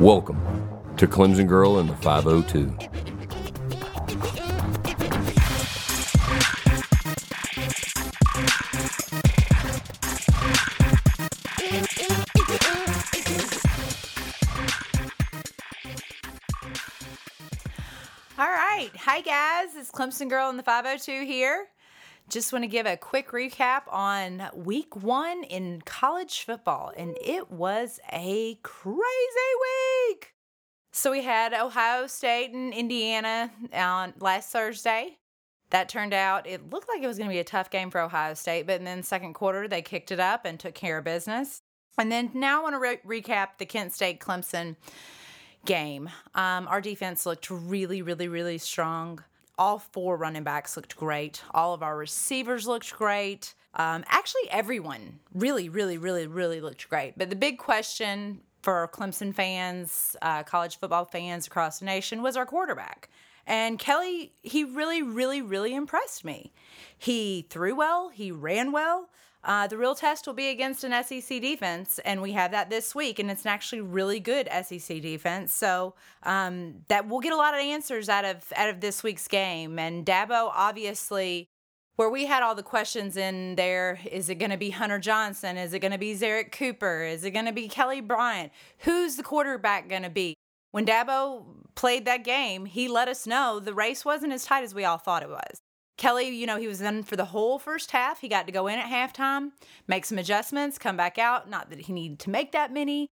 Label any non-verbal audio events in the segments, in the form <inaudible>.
Welcome to Clemson Girl in the 502. All right. Hi, guys. It's Clemson Girl in the 502 here. Just want to give a quick recap on week one in college football, and it was a crazy week. So we had Ohio State and Indiana on last Thursday. That turned out, it looked like it was going to be a tough game for Ohio State, but then second quarter, they kicked it up and took care of business. And then now I want to re- recap the Kent State Clemson game. Um, our defense looked really, really, really strong. All four running backs looked great. All of our receivers looked great. Um, actually, everyone really, really, really, really looked great. But the big question for Clemson fans, uh, college football fans across the nation was our quarterback. And Kelly, he really, really, really impressed me. He threw well, he ran well. Uh, the real test will be against an SEC defense, and we have that this week, and it's an actually really good SEC defense. So um, that we'll get a lot of answers out of out of this week's game. And Dabo, obviously, where we had all the questions in there, is it going to be Hunter Johnson? Is it going to be Zerrick Cooper? Is it going to be Kelly Bryant? Who's the quarterback going to be? When Dabo played that game, he let us know the race wasn't as tight as we all thought it was. Kelly, you know, he was in for the whole first half. He got to go in at halftime, make some adjustments, come back out. Not that he needed to make that many.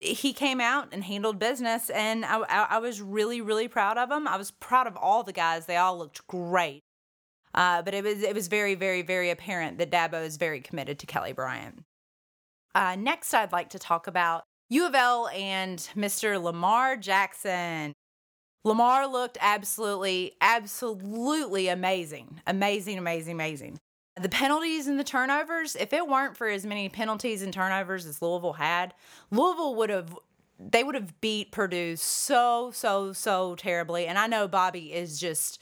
He came out and handled business, and I, I, I was really, really proud of him. I was proud of all the guys. They all looked great. Uh, but it was it was very, very, very apparent that Dabo is very committed to Kelly Bryant. Uh, next, I'd like to talk about U of L and Mr. Lamar Jackson. Lamar looked absolutely, absolutely amazing. Amazing, amazing, amazing. The penalties and the turnovers, if it weren't for as many penalties and turnovers as Louisville had, Louisville would have they would have beat Purdue so, so, so terribly. And I know Bobby is just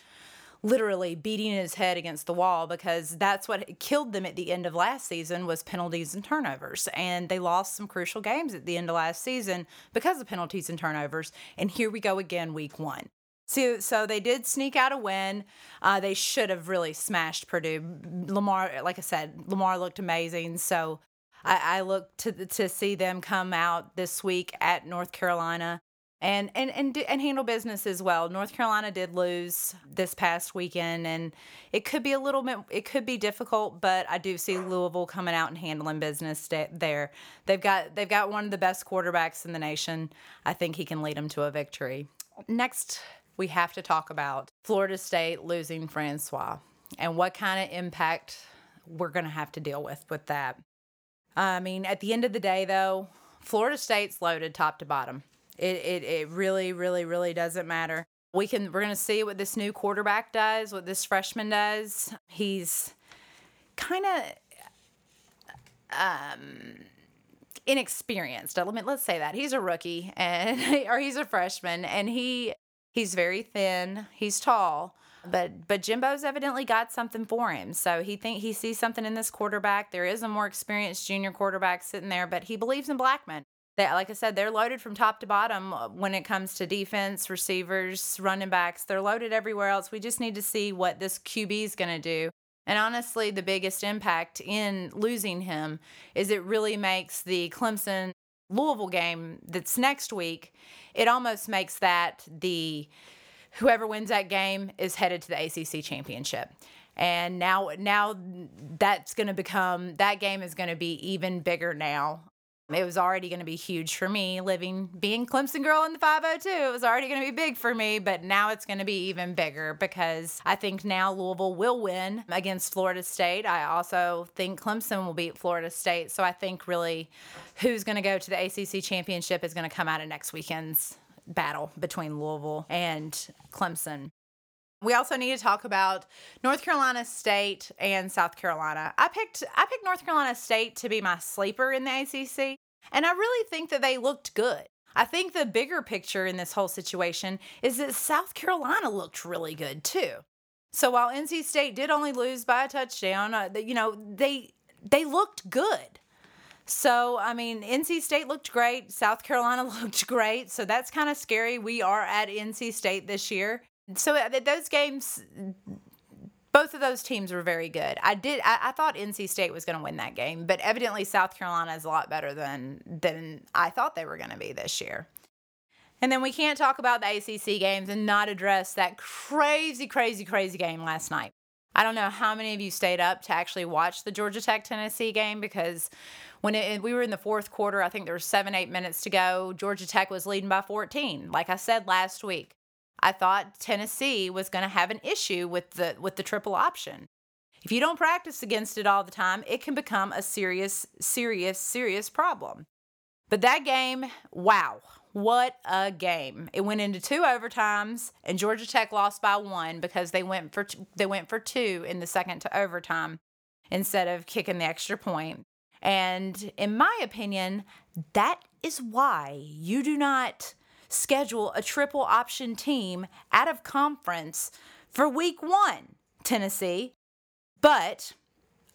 literally beating his head against the wall because that's what killed them at the end of last season was penalties and turnovers and they lost some crucial games at the end of last season because of penalties and turnovers and here we go again week one so, so they did sneak out a win. Uh, they should have really smashed Purdue. Lamar, like I said, Lamar looked amazing. So I, I look to to see them come out this week at North Carolina and and and and handle business as well. North Carolina did lose this past weekend, and it could be a little bit it could be difficult, but I do see Louisville coming out and handling business there. They've got they've got one of the best quarterbacks in the nation. I think he can lead them to a victory. Next, we have to talk about Florida State losing Francois and what kind of impact we're going to have to deal with with that. I mean, at the end of the day, though, Florida State's loaded top to bottom. It, it, it really, really, really doesn't matter. We can we're gonna see what this new quarterback does, what this freshman does. He's kind of um inexperienced. Let let's say that he's a rookie and <laughs> or he's a freshman and he he's very thin. He's tall, but but Jimbo's evidently got something for him. So he think he sees something in this quarterback. There is a more experienced junior quarterback sitting there, but he believes in Blackman. Like I said, they're loaded from top to bottom uh, when it comes to defense, receivers, running backs. They're loaded everywhere else. We just need to see what this QB is going to do. And honestly, the biggest impact in losing him is it really makes the Clemson Louisville game that's next week, it almost makes that the whoever wins that game is headed to the ACC championship. And now now that's going to become that game is going to be even bigger now it was already going to be huge for me living, being Clemson girl in the 502. It was already going to be big for me, but now it's going to be even bigger because I think now Louisville will win against Florida State. I also think Clemson will beat Florida State. So I think really who's going to go to the ACC championship is going to come out of next weekend's battle between Louisville and Clemson. We also need to talk about North Carolina State and South Carolina. I picked I picked North Carolina State to be my sleeper in the ACC, and I really think that they looked good. I think the bigger picture in this whole situation is that South Carolina looked really good too. So while NC State did only lose by a touchdown, uh, you know, they they looked good. So, I mean, NC State looked great. South Carolina <laughs> looked great. So that's kind of scary. We are at NC State this year. So uh, those games, of those teams were very good. I did. I, I thought NC State was going to win that game, but evidently South Carolina is a lot better than than I thought they were going to be this year. And then we can't talk about the ACC games and not address that crazy, crazy, crazy game last night. I don't know how many of you stayed up to actually watch the Georgia Tech Tennessee game because when it, we were in the fourth quarter, I think there were seven, eight minutes to go. Georgia Tech was leading by 14. Like I said last week, I thought Tennessee was going to have an issue with the with the triple option. If you don't practice against it all the time, it can become a serious, serious, serious problem. But that game, wow, what a game! It went into two overtimes, and Georgia Tech lost by one because they went for they went for two in the second to overtime instead of kicking the extra point. And in my opinion, that is why you do not schedule a triple option team out of conference for week one, Tennessee. But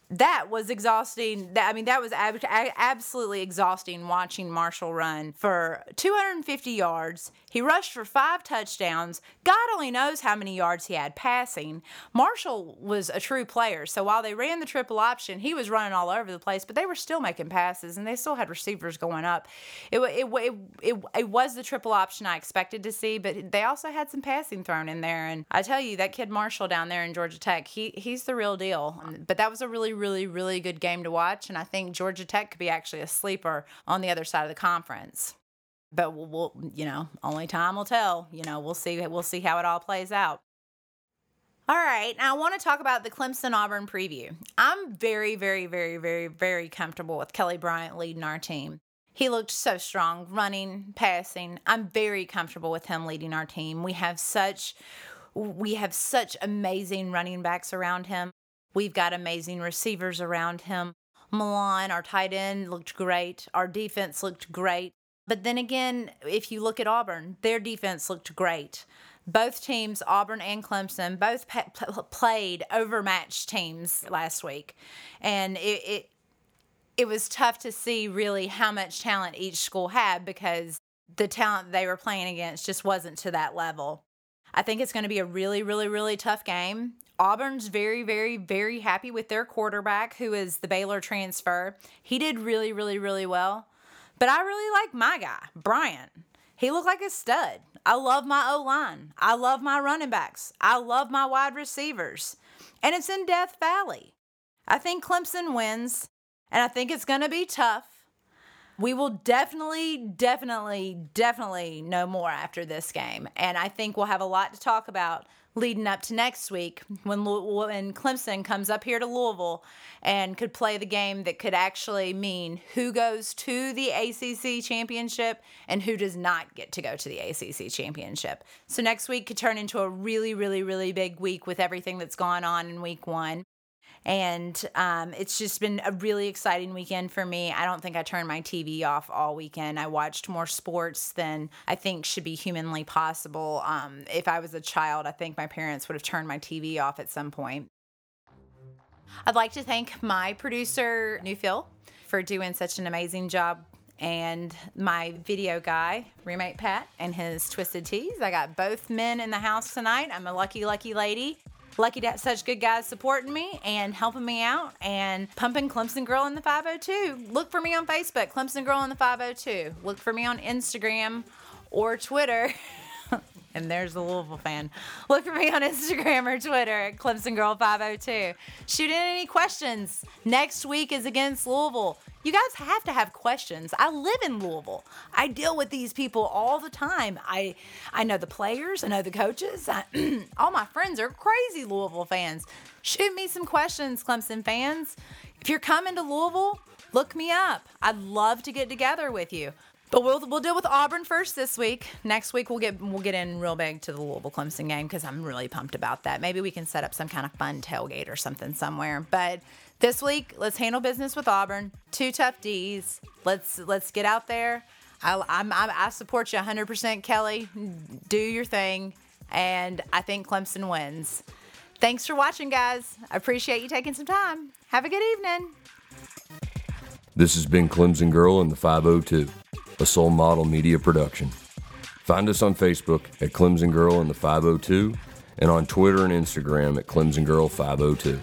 that was exhausting. That I mean, that was ab- absolutely exhausting watching Marshall run for 250 yards. He rushed for five touchdowns. God only knows how many yards he had passing. Marshall was a true player, so while they ran the triple option, he was running all over the place, but they were still making passes and they still had receivers going up. It it it it, it was the triple option I expected to see, but they also had some passing thrown in there. And I tell you, that kid Marshall down there in Georgia Tech, he he's the real deal. But that was a really really, really good game to watch. And I think Georgia Tech could be actually a sleeper on the other side of the conference. But we'll, we'll you know, only time will tell. You know, we'll see. We'll see how it all plays out. All right, now I want to talk about the Clemson Auburn preview. I'm very, very, very, very, very comfortable with Kelly Bryant leading our team. He looked so strong, running, passing. I'm very comfortable with him leading our team. We have such we have such amazing running backs around him. We've got amazing receivers around him. Milan, our tight end, looked great. Our defense looked great. But then again, if you look at Auburn, their defense looked great. Both teams, Auburn and Clemson, both pe- played overmatched teams last week, and it, it it was tough to see really how much talent each school had because the talent they were playing against just wasn't to that level. I think it's going to be a really, really, really tough game. Auburn's very, very, very happy with their quarterback, who is the Baylor transfer. He did really, really, really well. But I really like my guy, Bryant. He looked like a stud. I love my O line. I love my running backs. I love my wide receivers. And it's in Death Valley. I think Clemson wins, and I think it's going to be tough. We will definitely, definitely, definitely know more after this game. And I think we'll have a lot to talk about leading up to next week when when Clemson comes up here to Louisville and could play the game that could actually mean who goes to the ACC championship and who does not get to go to the ACC championship. So next week could turn into a really really really big week with everything that's gone on in week 1. And um, it's just been a really exciting weekend for me. I don't think I turned my TV off all weekend. I watched more sports than I think should be humanly possible. Um, if I was a child, I think my parents would have turned my TV off at some point. I'd like to thank my producer, New Phil, for doing such an amazing job and my video guy, roommate Pat, and his Twisted Teas. I got both men in the house tonight. I'm a lucky, lucky lady. Lucky to have such good guys supporting me and helping me out and pumping Clemson Girl in the 502. Look for me on Facebook, Clemson Girl in the 502. Look for me on Instagram or Twitter. <laughs> and there's the Louisville fan. Look for me on Instagram or Twitter at Clemson Girl 502. Shoot in any questions. Next week is against Louisville. You guys have to have questions. I live in Louisville. I deal with these people all the time. I I know the players, I know the coaches. I, <clears throat> all my friends are crazy Louisville fans. Shoot me some questions, Clemson fans. If you're coming to Louisville, look me up. I'd love to get together with you. But we'll we'll deal with Auburn first this week. Next week we'll get we'll get in real big to the Louisville Clemson game because I'm really pumped about that. Maybe we can set up some kind of fun tailgate or something somewhere. But this week, let's handle business with Auburn. Two tough D's. Let's let's get out there. I, I'm, I'm, I support you 100%, Kelly. Do your thing, and I think Clemson wins. Thanks for watching, guys. I appreciate you taking some time. Have a good evening. This has been Clemson Girl in the 502, a Soul Model Media production. Find us on Facebook at Clemson Girl in the 502 and on Twitter and Instagram at Clemson Girl 502.